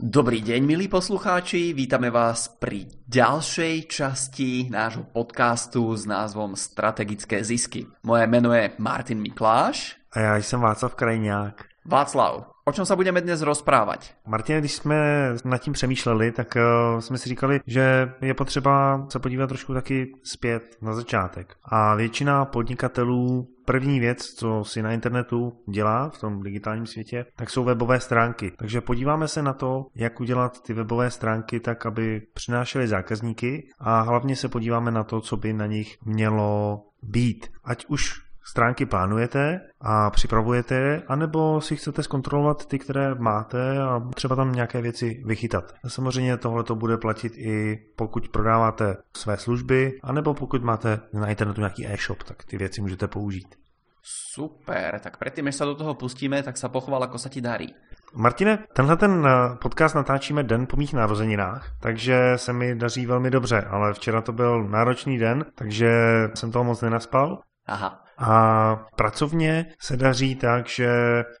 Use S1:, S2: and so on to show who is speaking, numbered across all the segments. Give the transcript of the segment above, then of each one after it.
S1: Dobrý deň, milí poslucháči, vítame vás pri ďalšej časti nášho podcastu s názvom Strategické zisky. Moje meno je Martin Mikláš.
S2: A já jsem Václav Krajňák.
S1: Václav, o čem se budeme dnes rozprávat?
S2: Martin, když jsme nad tím přemýšleli, tak uh, jsme si říkali, že je potřeba se podívat trošku taky zpět na začátek. A většina podnikatelů první věc, co si na internetu dělá v tom digitálním světě, tak jsou webové stránky. Takže podíváme se na to, jak udělat ty webové stránky tak, aby přinášely zákazníky a hlavně se podíváme na to, co by na nich mělo být. Ať už stránky plánujete a připravujete, anebo si chcete zkontrolovat ty, které máte a třeba tam nějaké věci vychytat. Samozřejmě tohle to bude platit i pokud prodáváte své služby, anebo pokud máte na internetu nějaký e-shop, tak ty věci můžete použít.
S1: Super, tak předtím, než se do toho pustíme, tak se pochval, ako se ti darí.
S2: Martine, tenhle ten eh, podcast natáčíme den po mých narozeninách, takže se mi daří velmi dobře, ale včera to byl náročný den, takže jsem toho moc nenaspal.
S1: Aha.
S2: A pracovně se daří tak, že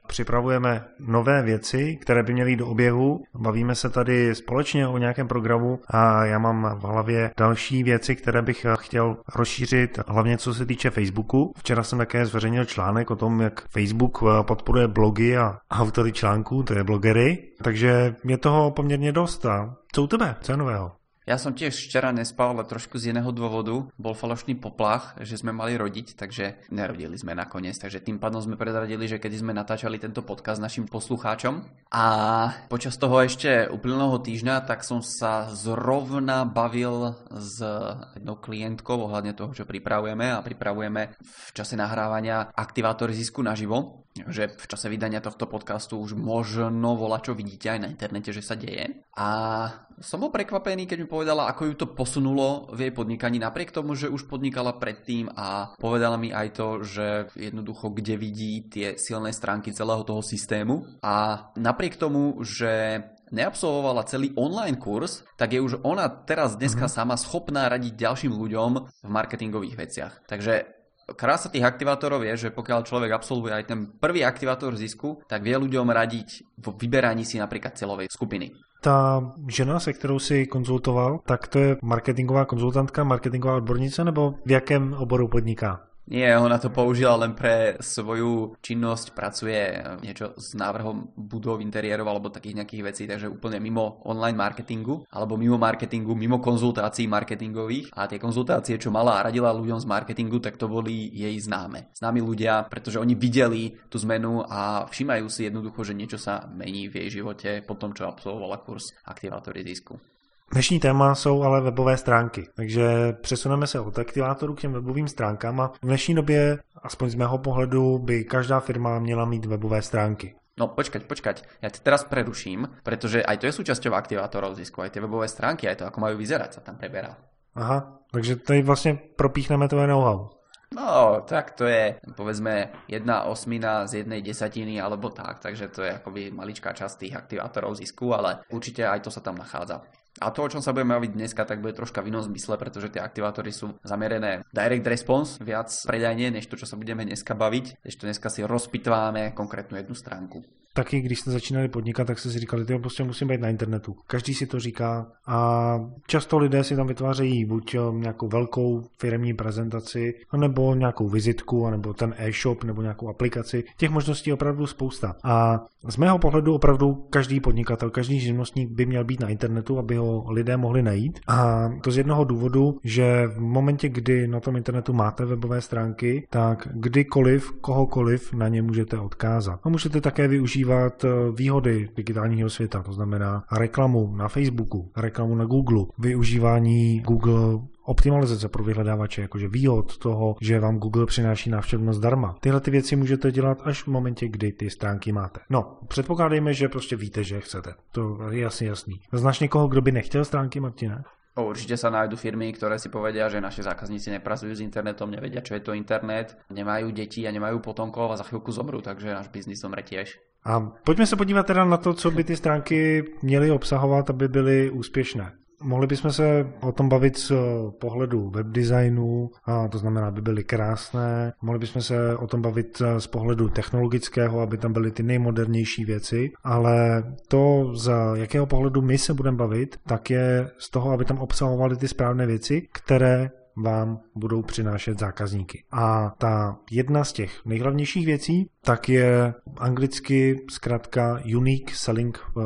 S2: připravujeme nové věci, které by měly do oběhu. Bavíme se tady společně o nějakém programu a já mám v hlavě další věci, které bych chtěl rozšířit, hlavně co se týče Facebooku. Včera jsem také zveřejnil článek o tom, jak Facebook podporuje blogy a autory článků, to je blogery. Takže je toho poměrně dost. A co u tebe? Co je nového?
S1: Ja som tiež včera nespal, ale trošku z iného dôvodu. Bol falošný poplach, že sme mali rodiť, takže nerodili sme nakoniec. Takže tým pádom sme predradili, že keď sme natáčali tento podcast našim poslucháčom. A počas toho ešte úplného týždňa, tak som sa zrovna bavil s jednou klientkou ohľadne toho, čo pripravujeme a pripravujeme v čase nahrávania aktivátor zisku naživo že v čase vydania tohto podcastu už možno volá, čo vidíte aj na internete, že sa deje. A som bol prekvapený, keď mi povedala, ako ju to posunulo v jej podnikaní, napriek tomu, že už podnikala predtým a povedala mi aj to, že jednoducho kde vidí tie silné stránky celého toho systému. A napriek tomu, že neabsolvovala celý online kurz, tak je už ona teraz dneska mm-hmm. sama schopná radiť ďalším ľuďom v marketingových veciach. Takže krása tých aktivátorov je, že pokiaľ človek absolvuje aj ten prvý aktivátor zisku, tak vie ľuďom radiť v vyberaní si napríklad celovej skupiny.
S2: Ta žena, se kterou si konzultoval, tak to je marketingová konzultantka, marketingová odbornice, nebo v jakém oboru podniká?
S1: Nie, ona to použila len pre svoju činnosť, pracuje niečo s návrhom budov, interiérov alebo takých nejakých vecí, takže úplne mimo online marketingu, alebo mimo marketingu, mimo konzultácií marketingových. A tie konzultácie, čo mala a radila ľuďom z marketingu, tak to boli jej známe. Známi ľudia, pretože oni videli tú zmenu a všímajú si jednoducho, že niečo sa mení v jej živote po tom, čo absolvovala kurz Aktivátory zisku.
S2: Dnešní téma jsou ale webové stránky, takže přesuneme se od aktivátoru k těm webovým stránkám a v dnešní době, aspoň z mého pohledu, by každá firma měla mít webové stránky.
S1: No počkať, počkať, ja te teraz preruším, pretože aj to je súčasťou aktivátorov zisku, aj tie webové stránky, aj to, ako majú vyzerať, sa tam preberá.
S2: Aha, takže tady vlastně propíchneme tvoje know-how.
S1: No, tak to je, povedzme, jedna osmina z jednej desatiny, alebo tak, takže to je akoby maličká časť tých aktivátorov zisku, ale určite aj to sa tam nachádza. A to, o čom sa budeme baviť dneska, tak bude troška v inom zmysle, pretože tie aktivátory sú zamerené direct response, viac predajne, než to, čo sa budeme dneska baviť. Ešte dneska si rozpitváme konkrétnu jednu stránku
S2: taky když jste začínali podnikat, tak jste si říkali, že prostě musím být na internetu. Každý si to říká a často lidé si tam vytvářejí buď nějakou velkou firmní prezentaci, nebo nějakou vizitku, nebo ten e-shop, nebo nějakou aplikaci. Těch možností je opravdu spousta. A z mého pohledu opravdu každý podnikatel, každý živnostník by měl být na internetu, aby ho lidé mohli najít. A to z jednoho důvodu, že v momentě, kdy na tom internetu máte webové stránky, tak kdykoliv, kohokoliv na ně můžete odkázat. A můžete také využívat eh, výhody digitálního světa, to znamená reklamu na Facebooku, reklamu na Google, využívání Google optimalizace pro vyhledávače, jakože výhod toho, že vám Google přináší návštěvnost zdarma. Tyhle ty věci můžete dělat až v momentě, kdy ty stránky máte. No, předpokládejme, že prostě víte, že chcete. To je jasně jasný. Znáš někoho, kdo by nechtěl stránky, Martina?
S1: Určite sa nájdu firmy, ktoré si povedia, že naši zákazníci nepracujú s internetom, nevedia, čo je to internet, nemajú deti a nemajú potomkov a za chvíľku zomrú, takže náš biznis zomre tiež.
S2: A pojďme se podívat teda na to, co by ty stránky měly obsahovat, aby byly úspěšné. Mohli bychom se o tom bavit z pohledu webdesignu, to znamená, aby byly krásné. Mohli bychom se o tom bavit z pohledu technologického, aby tam byly ty nejmodernější věci, ale to, z jakého pohledu my se budeme bavit, tak je z toho, aby tam obsahovaly ty správné věci, které vám budou přinášet zákazníky. A ta jedna z těch nejhlavnějších věcí, tak je anglicky zkrátka unique selling eh,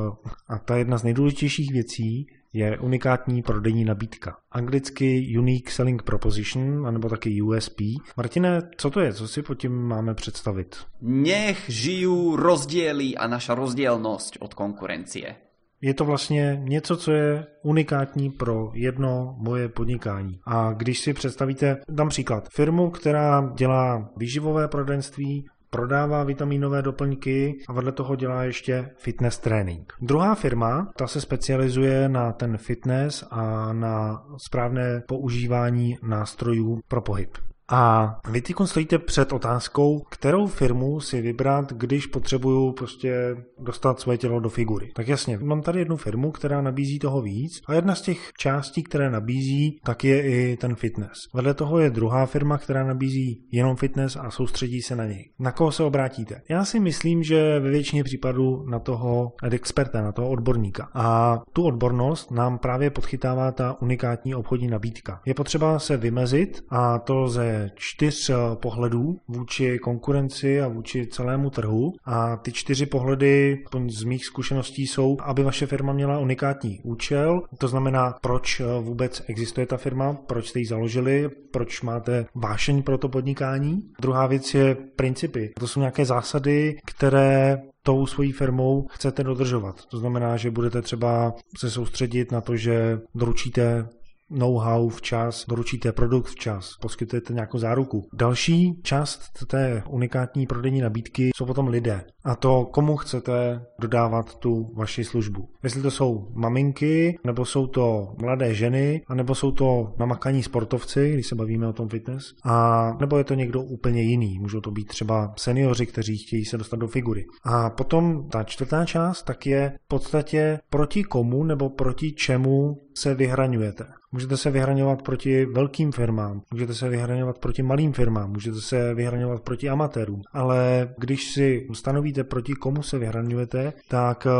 S2: a ta jedna z nejdůležitějších věcí je unikátní prodejní nabídka. Anglicky Unique Selling Proposition, anebo taky USP. Martine, co to je? Co si pod tím máme představit?
S1: Nech žiju rozdíly a naša rozdělnost od konkurencie.
S2: Je to vlastně něco, co je unikátní pro jedno moje podnikání. A když si představíte, dám příklad, firmu, která dělá výživové prodenství, prodává vitamínové doplňky a vedle toho dělá ještě fitness trénink. Druhá firma, ta se specializuje na ten fitness a na správné používání nástrojů pro pohyb. A vy teď stojíte před otázkou, kterou firmu si vybrat, když potřebuju prostě dostat své tělo do figury. Tak jasně, mám tady jednu firmu, která nabízí toho víc a jedna z těch částí, které nabízí, tak je i ten fitness. Vedle toho je druhá firma, která nabízí jenom fitness a soustředí se na něj. Na koho se obrátíte? Já si myslím, že ve většině případů na toho experta, na toho odborníka. A tu odbornost nám právě podchytává ta unikátní obchodní nabídka. Je potřeba se vymezit a to ze čtyř eh, pohledů vůči konkurenci a vůči celému trhu a ty čtyři pohledy z mých zkušeností jsou, aby vaše firma měla unikátní účel, to znamená, proč eh, vůbec existuje ta firma, proč jste ji založili, proč máte vášeň pro to podnikání. Druhá věc je principy. To jsou nějaké zásady, které tou svojí firmou chcete dodržovat. To znamená, že budete třeba se soustředit na to, že doručíte know-how včas, doručíte produkt včas, poskytujete nějakou záruku. Další část té unikátní prodejní nabídky jsou potom lidé. A to, komu chcete dodávat tu vaši službu. Jestli to jsou maminky, nebo jsou to mladé ženy, nebo jsou to namakaní sportovci, když se bavíme o tom fitness, a nebo je to někdo úplně jiný. Můžou to být třeba seniori, kteří chtějí se dostat do figury. A potom ta čtvrtá část tak je v podstatě proti komu nebo proti čemu se vyhraňujete. Můžete se vyhraňovat proti velkým firmám, můžete se vyhraňovat proti malým firmám, můžete se vyhraňovat proti amatérům, ale když si stanovíte, proti komu se vyhraňujete, tak eh,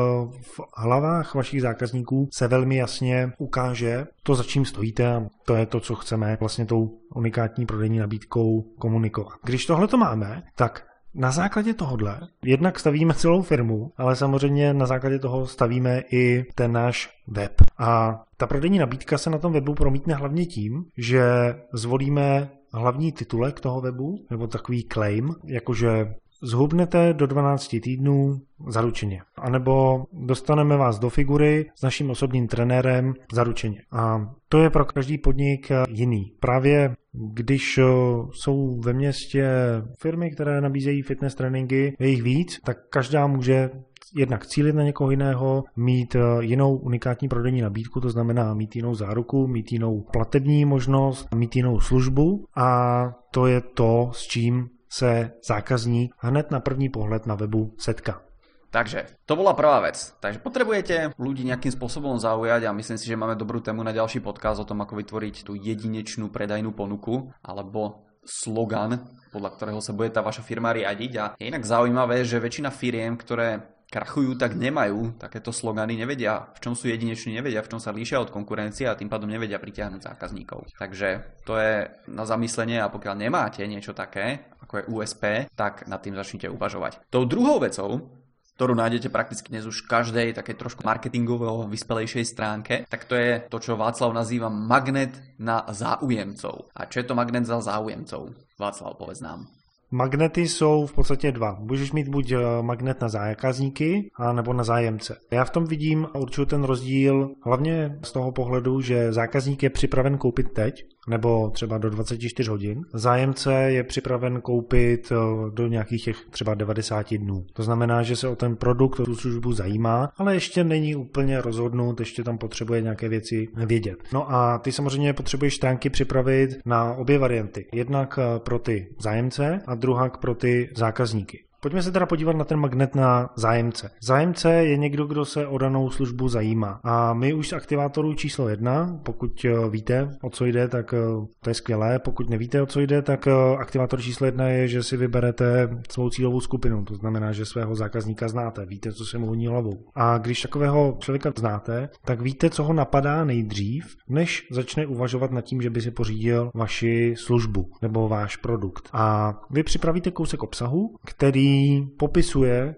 S2: v hlavách vašich zákazníků se velmi jasně ukáže to, za čím stojíte a to je to, co chceme vlastně tou unikátní prodejní nabídkou komunikovat. Když tohle to máme, tak na základě tohohle jednak stavíme celou firmu, ale samozřejmě na základě toho stavíme i ten náš web. A ta prodejní nabídka se na tom webu promítne hlavně tím, že zvolíme hlavní titulek toho webu, nebo takový claim, jakože zhubnete do 12 týdnů zaručeně. A nebo dostaneme vás do figury s naším osobním trenérem zaručeně. A to je pro každý podnik jiný. Právě když jsou ve městě firmy, které nabízejí fitness tréninky, je jich víc, tak každá může jednak cílit na někoho jiného, mít jinou unikátní prodejní nabídku, to znamená mít jinou záruku, mít jinou platební možnost, mít jinou službu a to je to, s čím se zákazník hned na první pohled na webu setká.
S1: Takže to bola prvá vec. Takže potrebujete ľudí nejakým spôsobom zaujať a myslím si, že máme dobrú tému na ďalší podcast o tom, ako vytvoriť tú jedinečnú predajnú ponuku alebo slogan, podľa ktorého sa bude tá vaša firma riadiť. A je inak zaujímavé, že väčšina firiem, ktoré krachujú, tak nemajú takéto slogany, nevedia, v čom sú jedineční, nevedia, v čom sa líšia od konkurencie a tým pádom nevedia pritiahnuť zákazníkov. Takže to je na zamyslenie a pokiaľ nemáte niečo také, ako je USP, tak nad tým začnite uvažovať. Tou druhou vecou, ktorú nájdete prakticky dnes už každej také trošku marketingovo vyspelejšej stránke, tak to je to, čo Václav nazýva magnet na záujemcov. A čo je to magnet za záujemcov? Václav, povedz nám.
S2: Magnety jsou v podstatě dva. Můžeš mít buď eh, magnet na zákazníky, nebo na zájemce. Já v tom vidím určitě ten rozdíl hlavně z toho pohledu, že zákazník je připraven koupit teď, nebo třeba do 24 hodin. Zájemce je připraven koupit eh, do nějakých těch třeba 90 dnů. To znamená, že se o ten produkt, o tu službu zajímá, ale ještě není úplně rozhodnut, ještě tam potřebuje nějaké věci vědět. No a ty samozřejmě potřebuješ stránky připravit na obě varianty. Jednak eh, pro ty zájemce a druhá pro ty zákazníky. Pojďme se teda podívat na ten magnet na zájemce. Zájemce je někdo, kdo se o danou službu zajímá. A my už z aktivátorů číslo jedna, pokud eh, víte, o co jde, tak eh, to je skvělé. Pokud nevíte, o co jde, tak eh, aktivátor číslo jedna je, že si vyberete svou cílovou skupinu. To znamená, že svého zákazníka znáte, víte, co se mu honí hlavou. A když takového člověka znáte, tak víte, co ho napadá nejdřív, než začne uvažovat nad tím, že by si pořídil vaši službu nebo váš produkt. A vy připravíte kousek obsahu, který popisuje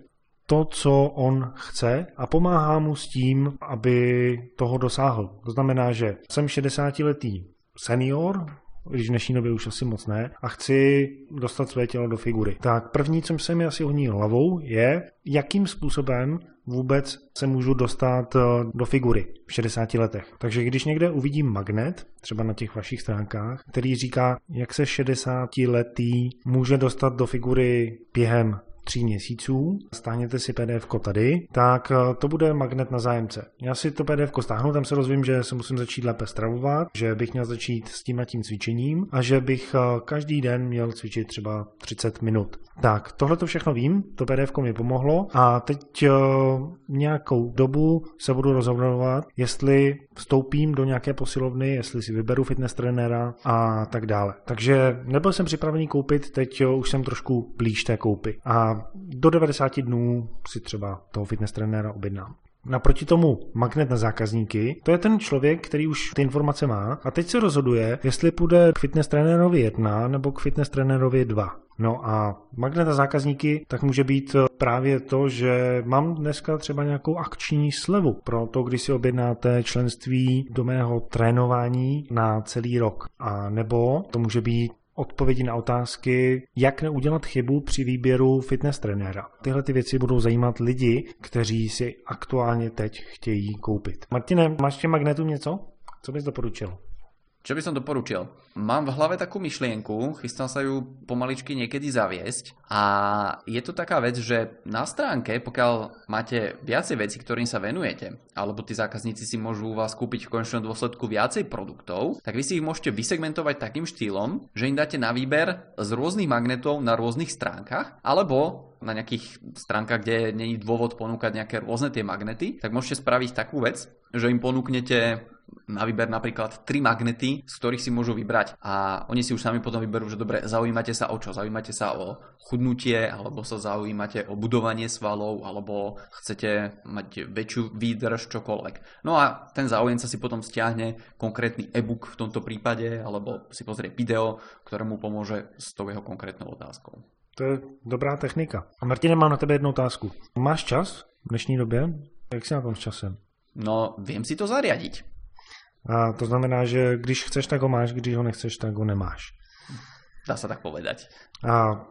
S2: to, co on chce a pomáhá mu s tím, aby toho dosáhl. To znamená, že jsem 60-letý senior, když v dnešní době už asi moc ne, a chci dostat své tělo do figury. Tak první, co se mi asi honí hlavou, je, jakým způsobem vůbec se můžu dostat eh, do figury v 60 letech. Takže když někde uvidím magnet, třeba na těch vašich stránkách, který říká, jak se 60 letý může dostat do figury během tří měsíců, stáhněte si PDF tady, tak eh, to bude magnet na zájemce. Já si to PDF stáhnu, tam se rozvím, že se musím začít lépe stravovat, že bych měl začít s tím a tím cvičením a že bych eh, každý den měl cvičit třeba 30 minut. Tak, tohle to všechno vím, to PDF mi pomohlo a teď uh, nějakou dobu se budu rozhodovat, jestli vstoupím do nějaké posilovny, jestli si vyberu fitness trenéra a tak dále. Takže nebyl jsem připravený koupit, teď už jsem trošku blíž té koupy a do 90 dnů si třeba toho fitness trenéra objednám. Naproti tomu magnet na zákazníky, to je ten člověk, který už ty informace má a teď se rozhoduje, jestli půjde k fitness trenérovi 1 nebo k fitness trenérovi 2. No a magnet na zákazníky tak může být právě to, že mám dneska třeba nějakou akční slevu pro to, když si objednáte členství do mého trénování na celý rok. A nebo to může být odpovědi na otázky, jak neudělat chybu při výběru fitness trenéra. Tyhle ty věci budou zajímat lidi, kteří si aktuálně teď chtějí koupit. Martine, máš tě magnetu něco? Co bys doporučil?
S1: Čo by som doporučil? Mám v hlave takú myšlienku, chystám sa ju pomaličky niekedy zaviesť a je to taká vec, že na stránke, pokiaľ máte viacej veci, ktorým sa venujete, alebo tí zákazníci si môžu u vás kúpiť v konečnom dôsledku viacej produktov, tak vy si ich môžete vysegmentovať takým štýlom, že im dáte na výber z rôznych magnetov na rôznych stránkach, alebo na nejakých stránkach, kde není dôvod ponúkať nejaké rôzne tie magnety, tak môžete spraviť takú vec, že im ponúknete na výber napríklad tri magnety, z ktorých si môžu vybrať a oni si už sami potom vyberú, že dobre, zaujímate sa o čo? Zaujímate sa o chudnutie, alebo sa zaujímate o budovanie svalov, alebo chcete mať väčšiu výdrž, čokoľvek. No a ten záujemca si potom stiahne konkrétny e-book v tomto prípade, alebo si pozrie video, ktoré mu pomôže s tou jeho konkrétnou otázkou.
S2: To je dobrá technika. A Martine, mám na tebe jednu otázku. Máš čas v dnešní době? Jak si na tom s časem?
S1: No, viem si to zariadiť.
S2: A to znamená, že když chceš, tak ho máš, když ho nechceš, tak ho nemáš.
S1: Dá se tak povedať.
S2: A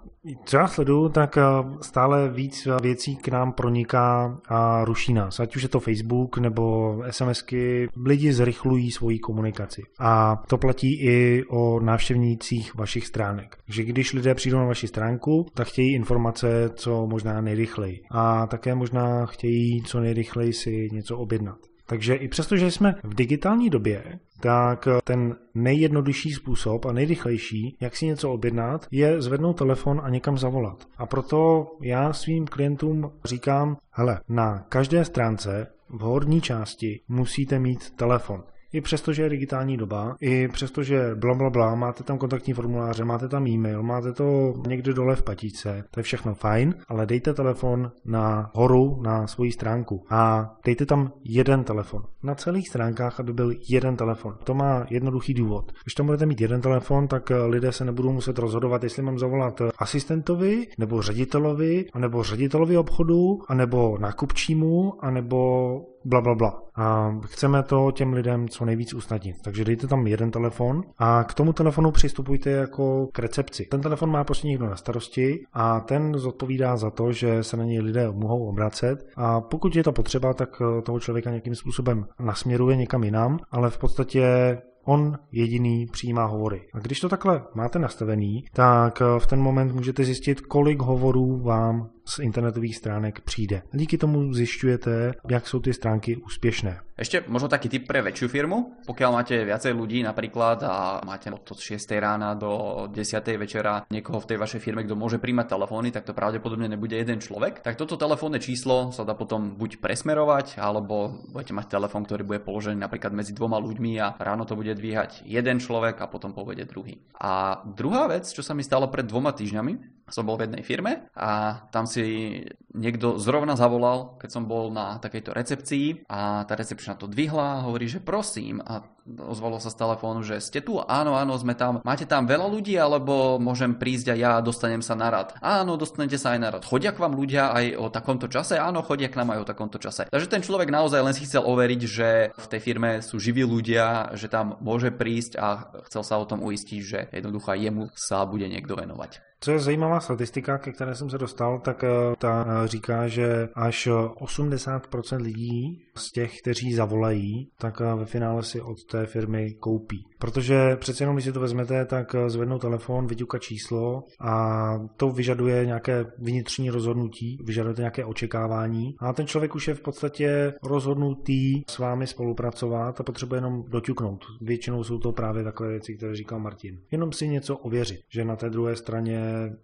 S2: co já sleduju, tak stále víc věcí k nám proniká a ruší nás. Ať už je to Facebook nebo SMSky, lidi zrychlují svoji komunikaci. A to platí i o návštěvnících vašich stránek. že když lidé přijdou na vaši stránku, tak chtějí informace co možná nejrychleji. A také možná chtějí co nejrychleji si něco objednat. Takže i přesto, že jsme v digitální době, tak ten nejjednodušší způsob a nejrychlejší, jak si něco objednat, je zvednout telefon a někam zavolat. A proto já svým klientům říkám, hele, na každé stránce v horní části musíte mít telefon. I přesto, že je digitální doba, i přesto, že bla, bla, bla, máte tam kontaktní formuláře, máte tam e-mail, máte to někde dole v patíce, to je všechno fajn, ale dejte telefon na horu na svoji stránku a dejte tam jeden telefon. Na celých stránkách, aby byl jeden telefon. To má jednoduchý důvod. Když tam budete mít jeden telefon, tak lidé se nebudou muset rozhodovat, jestli mám zavolat asistentovi, nebo ředitelovi, nebo ředitelovi obchodu, anebo nákupčímu, anebo bla, bla, bla. A chceme to těm lidem co nejvíc usnadnit. Takže dejte tam jeden telefon a k tomu telefonu přistupujte jako k recepci. Ten telefon má prostě někdo na starosti a ten zodpovídá za to, že se na něj lidé mohou obracet a pokud je to potřeba, tak toho člověka nějakým způsobem nasměruje někam jinam, ale v podstatě on jediný přijímá hovory. A když to takhle máte nastavený, tak v ten moment můžete zjistit, kolik hovorů vám z internetových stránek přijde. Díky tomu zjišťujete, jak jsou ty stránky úspěšné.
S1: Ešte možno taký tip pre väčšiu firmu. Pokiaľ máte viacej ľudí napríklad a máte od 6 rána do 10 večera niekoho v tej vašej firme, kto môže príjmať telefóny, tak to pravdepodobne nebude jeden človek. Tak toto telefónne číslo sa dá potom buď presmerovať, alebo budete mať telefón, ktorý bude položený napríklad medzi dvoma ľuďmi a ráno to bude dvíhať jeden človek a potom povede druhý. A druhá vec, čo sa mi stalo pred dvoma týždňami, som bol v jednej firme a tam si niekto zrovna zavolal, keď som bol na takejto recepcii a tá recepčná to dvihla a hovorí, že prosím a ozvalo sa z telefónu, že ste tu, áno, áno, sme tam, máte tam veľa ľudí alebo môžem prísť a ja dostanem sa na rad. Áno, dostanete sa aj na rad. Chodia k vám ľudia aj o takomto čase? Áno, chodia k nám aj o takomto čase. Takže ten človek naozaj len si chcel overiť, že v tej firme sú živí ľudia, že tam môže prísť a chcel sa o tom uistiť, že jednoducho jemu sa bude niekto venovať.
S2: Co je zajímavá statistika, ke které jsem se dostal, tak eh, ta eh, říká, že až 80% lidí z těch, kteří zavolají, tak eh, ve finále si od té firmy koupí. Protože přece jenom, když si to vezmete, tak zvednou telefon, vyťuka číslo a to vyžaduje nějaké vnitřní rozhodnutí, vyžaduje nějaké očekávání a ten člověk už je v podstatě rozhodnutý s vámi spolupracovat a potřebuje jenom doťuknout. Většinou jsou to právě takové věci, které říkal Martin. Jenom si něco ověřit, že na té druhé straně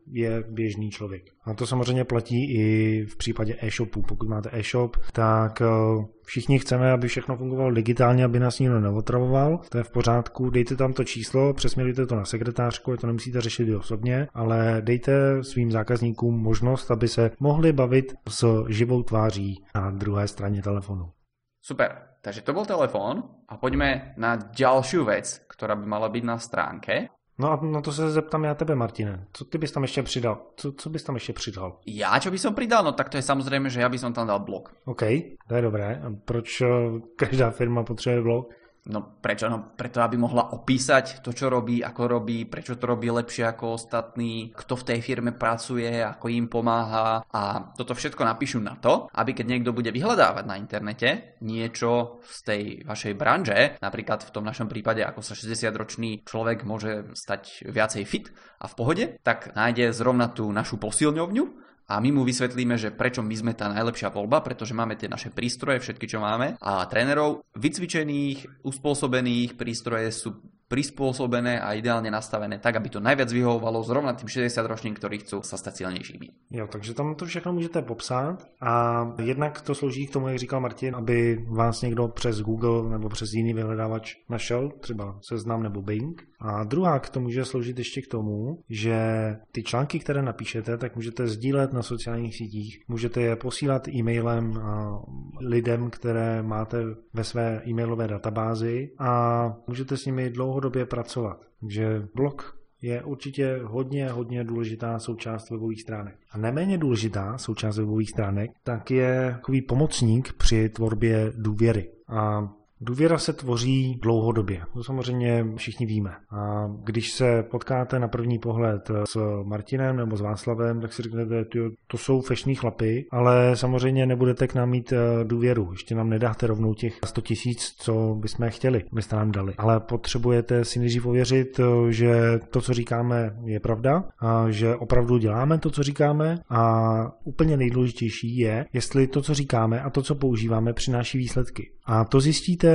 S2: je běžný člověk. A to samozřejmě platí i v případě e-shopu. Pokud máte e-shop, tak eh, všichni chceme, aby všechno fungovalo digitálně, aby nás nikdo neotravoval. To je v pořádku. Dejte tam to číslo, přesměrujte to na sekretářku, to nemusíte řešit vy osobně, ale dejte svým zákazníkům možnost, aby se mohli bavit s živou tváří na druhé straně telefonu.
S1: Super, takže to byl telefon a pojďme na další věc, která by mala být na stránke.
S2: No a na to se zeptám já tebe, Martine. Co ty bys tam ještě přidal? Co, co bys tam ještě přidal?
S1: Já, čo by som pridal? No tak to je samozřejmě, že já by som tam dal blog.
S2: OK, to je dobré. A proč eh, každá firma potřebuje blog?
S1: No prečo? No preto, aby mohla opísať to, čo robí, ako robí, prečo to robí lepšie ako ostatní, kto v tej firme pracuje, ako im pomáha a toto všetko napíšu na to, aby keď niekto bude vyhľadávať na internete niečo z tej vašej branže, napríklad v tom našom prípade, ako sa 60-ročný človek môže stať viacej fit a v pohode, tak nájde zrovna tú našu posilňovňu a my mu vysvetlíme, že prečo my sme tá najlepšia voľba, pretože máme tie naše prístroje, všetky, čo máme. A trénerov vycvičených, uspôsobených, prístroje sú prispôsobené a ideálně nastavené tak, aby to najviac vyhovovalo zrovna tým 60 ročným, ktorí chcú sa stať silnějšími.
S2: Jo, takže tam to všechno můžete popsat a jednak to slouží k tomu, jak říkal Martin, aby vás někdo přes Google nebo přes jiný vyhledávač našel, třeba Seznam nebo Bing. A druhá k tomu může sloužit ještě k tomu, že ty články, které napíšete, tak můžete sdílet na sociálních sítích, můžete je posílat e-mailem lidem, které máte ve své e-mailové databázi a můžete s nimi dlouho dlouhodobě pracovat. Takže blog je určitě hodně, hodně důležitá součást webových stránek. A neméně důležitá součást webových stránek, tak je takový pomocník při tvorbě důvěry. A Důvěra se tvoří dlouhodobě, to samozřejmě všichni víme. A když se potkáte na první pohled s Martinem nebo s Václavem, tak si řeknete, to jsou fešní chlapy, ale samozřejmě nebudete k nám mít eh, důvěru. Ještě nám nedáte rovnou těch 100 tisíc, co bychom chtěli, byste nám dali. Ale potřebujete si nejdřív ověřit, eh, že to, co říkáme, je pravda, a že opravdu děláme to, co říkáme a úplně nejdůležitější je, jestli to, co říkáme a to, co používáme, přináší výsledky. A to zjistíte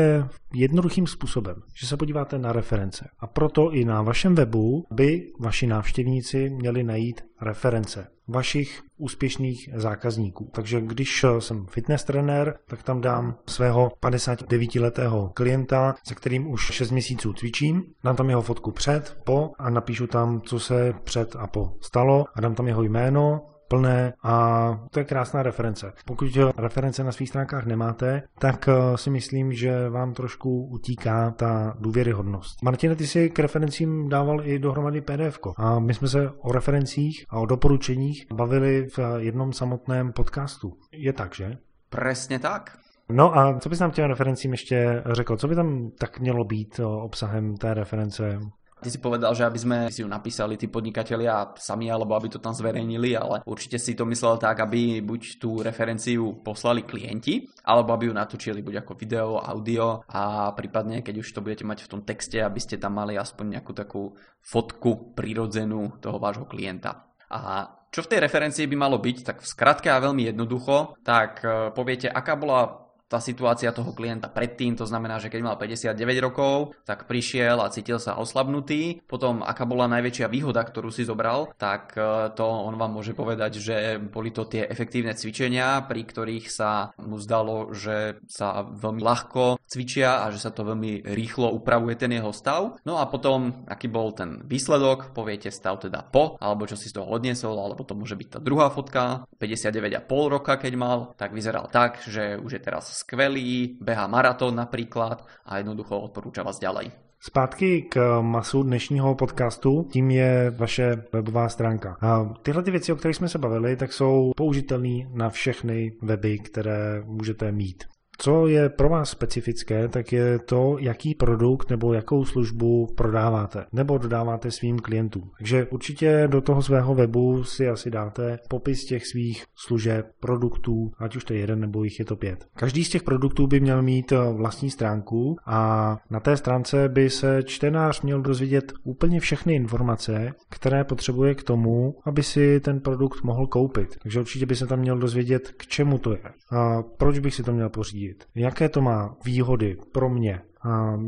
S2: jednoduchým způsobem, že se podíváte na reference. A proto i na vašem webu by vaši návštěvníci měli najít reference vašich úspěšných zákazníků. Takže když jsem fitness trenér, tak tam dám svého 59-letého klienta, se kterým už 6 měsíců cvičím, dám tam jeho fotku před, po a napíšu tam, co se před a po stalo a dám tam jeho jméno, plné a to je krásná reference. Pokud reference na svých stránkách nemáte, tak eh, si myslím, že vám trošku utíká ta důvěryhodnost. Martine, ty si k referencím dával i dohromady PDF. A my jsme se o referencích a o doporučeních bavili v jednom samotném podcastu. Je tak, že?
S1: Přesně tak.
S2: No a co bys nám těm referencím ještě řekl? Co by tam tak mělo být obsahem té reference?
S1: Ty si povedal, že aby sme si ju napísali tí podnikatelia sami, alebo aby to tam zverejnili, ale určite si to myslel tak, aby buď tú referenciu poslali klienti, alebo aby ju natočili buď ako video, audio a prípadne, keď už to budete mať v tom texte, aby ste tam mali aspoň nejakú takú fotku prirodzenú toho vášho klienta. A čo v tej referencii by malo byť, tak v skratke a veľmi jednoducho, tak e, poviete, aká bola tá situácia toho klienta predtým, to znamená, že keď mal 59 rokov, tak prišiel a cítil sa oslabnutý. Potom, aká bola najväčšia výhoda, ktorú si zobral, tak e, to on vám môže povedať, že boli to tie efektívne cvičenia, pri ktorých sa mu zdalo, že sa veľmi ľahko cvičia a že sa to veľmi rýchlo upravuje ten jeho stav. No a potom, aký bol ten výsledok, poviete stav teda po, alebo čo si z toho odniesol, alebo to môže byť tá druhá fotka, 59,5 roka keď mal, tak vyzeral tak, že už je teraz skvelý, beha maratón napríklad a jednoducho odporúča vás ďalej.
S2: Zpátky k masu dnešního podcastu, tím je vaše webová stránka. A tyhle ty věci, o kterých jsme se bavili, tak jsou použitelné na všechny weby, které můžete mít. Co je pro vás specifické, tak je to, jaký produkt nebo jakou službu prodáváte nebo dodáváte svým klientům. Takže určitě do toho svého webu si asi dáte popis těch svých služeb, produktů, ať už to je jeden nebo jich je to pět. Každý z těch produktů by měl mít eh, vlastní stránku a na té stránce by se čtenář měl dozvědět úplně všechny informace, které potřebuje k tomu, aby si ten produkt mohl koupit. Takže určitě by se tam měl dozvědět, k čemu to je a proč bych si to měl pořídit řídit. Jaké to má výhody pro mě,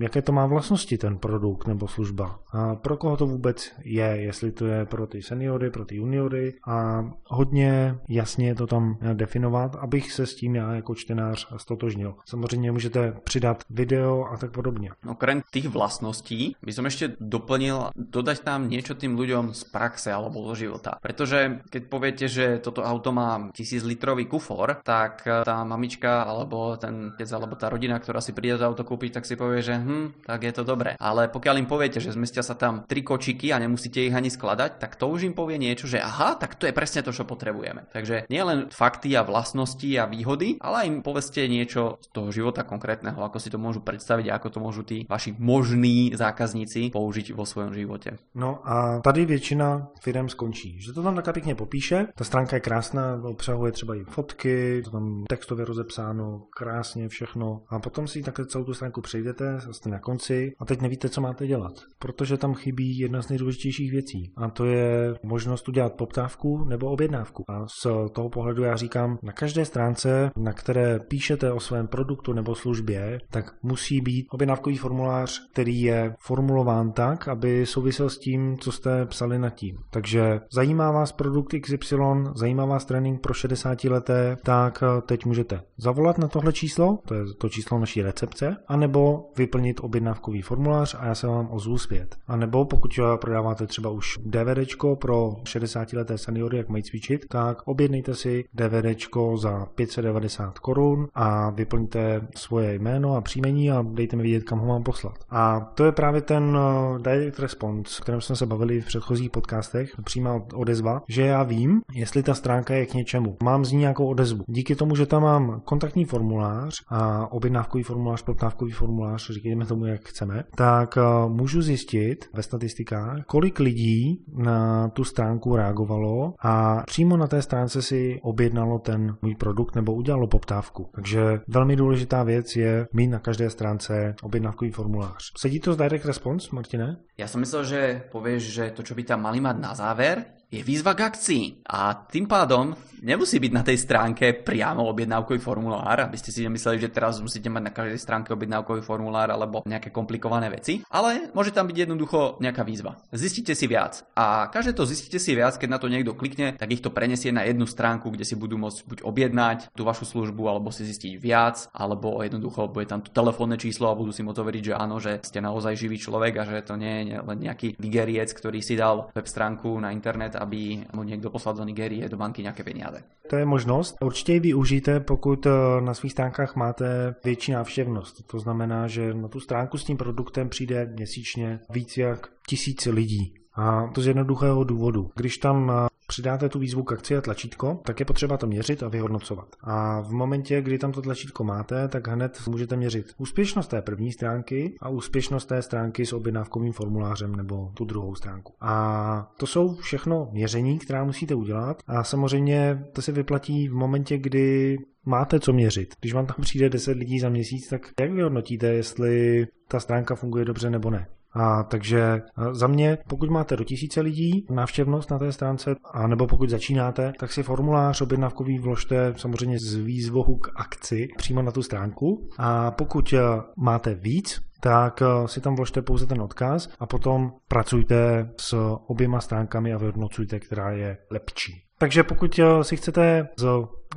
S2: jaké to má vlastnosti ten produkt nebo služba. A pro koho to vůbec je, jestli to je pro ty seniory, pro ty juniory a hodně jasně to tam definovat, abych se s tím já jako čtenář stotožnil. Samozřejmě můžete přidat video a tak podobně.
S1: Okrem tých vlastností by som ešte doplnil dodať tam niečo tým ľuďom z praxe alebo zo života. Pretože keď poviete, že toto auto má 1000 litrový kufor, tak tá mamička alebo ten tec alebo tá rodina, ktorá si príde to auto kúpiť, tak si povie, povie, že hm, tak je to dobré. Ale pokiaľ im poviete, že zmestia sa tam tri kočiky a nemusíte ich ani skladať, tak to už im povie niečo, že aha, tak to je presne to, čo potrebujeme. Takže nielen fakty a vlastnosti a výhody, ale im poveste niečo z toho života konkrétneho, ako si to môžu predstaviť a ako to môžu tí vaši možní zákazníci použiť vo svojom živote.
S2: No a tady většina firm skončí, že to tam taká pěkně popíše, ta stránka je krásná, obsahuje třeba i fotky, to tam textově rozepsáno, krásně všechno a potom si takhle celou tu stránku přejdete jdete, jste na konci a teď nevíte, co máte dělat, protože tam chybí jedna z nejdůležitějších věcí a to je možnost udělat poptávku nebo objednávku. A z toho pohledu já říkám, na každé stránce, na které píšete o svém produktu nebo službě, tak musí být objednávkový formulář, který je formulován tak, aby souvisel s tím, co jste psali nad tím. Takže zajímá vás produkt XY, zajímá vás trénink pro 60 leté, tak teď můžete zavolat na tohle číslo, to je to číslo naší recepce, anebo vyplnit objednávkový formulář a já se vám ozvu zpět. A nebo pokud prodáváte třeba už DVDčko pro 60 leté seniory, jak mají cvičit, tak objednejte si DVDčko za 590 korun a vyplňte svoje jméno a příjmení a dejte mi vědět, kam ho mám poslat. A to je právě ten uh, direct response, o kterém jsme se bavili v předchozích podcastech, přímá odezva, že já vím, jestli ta stránka je k něčemu. Mám z ní nějakou odezvu. Díky tomu, že tam mám kontaktní formulář a objednávkový formulář, poptávkový formulář, formulář, říkejme tomu, jak chceme, tak eh, můžu zjistit ve statistikách, kolik lidí na tu stránku reagovalo a přímo na té stránce si objednalo ten můj produkt nebo udělalo poptávku. Takže velmi důležitá věc je mít na každé stránce objednávkový formulář. Sedí to z Direct Response, Martine?
S1: Já jsem myslel, že povieš, že to, čo by tam mali mať na záver, je výzva k akcii. A tým pádom nemusí byť na tej stránke priamo objednávkový formulár, aby ste si nemysleli, že teraz musíte mať na každej stránke objednávkový formulár alebo nejaké komplikované veci, ale môže tam byť jednoducho nejaká výzva. Zistite si viac. A každé to zistíte si viac, keď na to niekto klikne, tak ich to prenesie na jednu stránku, kde si budú môcť buď objednať tú vašu službu, alebo si zistiť viac, alebo jednoducho bude tam to telefónne číslo a budú si môcť overiť, že áno, že ste naozaj živý človek a že to nie je len nejaký nigeriec, ktorý si dal web stránku na internet aby mu někdo poslal do Nigérie do banky nějaké peníze.
S2: To je možnost. Určitě ji využijte, pokud eh, na svých stránkách máte větší návštěvnost. To znamená, že na tu stránku s tím produktem přijde měsíčně víc jak tisíce lidí. A to z jednoduchého důvodu. Když tam eh, přidáte tu výzvu k akci a tlačítko, tak je potřeba to měřit a vyhodnocovat. A v momentě, kdy tam to tlačítko máte, tak hned můžete měřit úspěšnost té první stránky a úspěšnost té stránky s objednávkovým formulářem nebo tu druhou stránku. A to jsou všechno měření, která musíte udělat a samozřejmě to se vyplatí v momentě, kdy máte co měřit. Když vám tam přijde 10 lidí za měsíc, tak jak vyhodnotíte, jestli ta stránka funguje dobře nebo ne? A takže za mě, pokud máte do tisíce lidí návštěvnost na té stránce, a nebo pokud začínáte, tak si formulář objednávkový vložte samozřejmě z výzvohu k akci přímo na tu stránku. A pokud máte víc, tak si tam vložte pouze ten odkaz a potom pracujte s oběma stránkami a vyhodnocujte, která je lepší. Takže pokud eh, si chcete z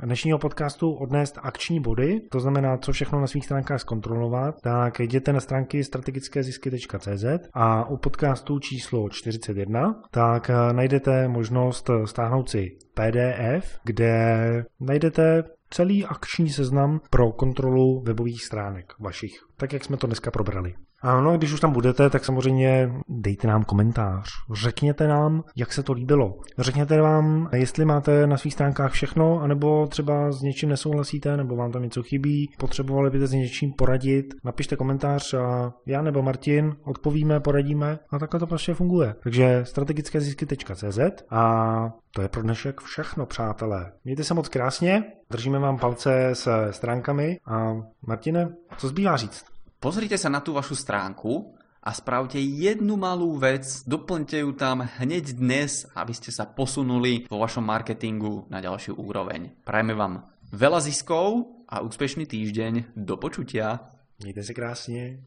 S2: dnešního podcastu odnést akční body, to znamená, co všechno na svých stránkách zkontrolovat, tak jděte na stránky strategickézisky.cz a u podcastu číslo 41 tak eh, najdete možnost stáhnout si PDF, kde najdete celý akční seznam pro kontrolu webových stránek vašich, tak jak jsme to dneska probrali. Ano, když už tam budete, tak samozřejmě dejte nám komentář. Řekněte nám, jak se to líbilo. Řekněte vám, jestli máte na svých stránkách všechno, anebo třeba s něčím nesouhlasíte, nebo vám tam něco chybí, potřebovali byste s něčím poradit. Napište komentář a já nebo Martin odpovíme, poradíme a takhle to prostě funguje. Takže strategickézisky.cz a to je pro dnešek všechno, přátelé. Mějte se moc krásně, držíme vám palce se stránkami a Martine, co zbývá říct?
S1: Pozrite sa na tú vašu stránku a spravte jednu malú vec, doplňte ju tam hneď dnes, aby ste sa posunuli vo vašom marketingu na ďalšiu úroveň. Prajme vám veľa ziskov a úspešný týždeň. Do počutia.
S2: Mějte se krásně.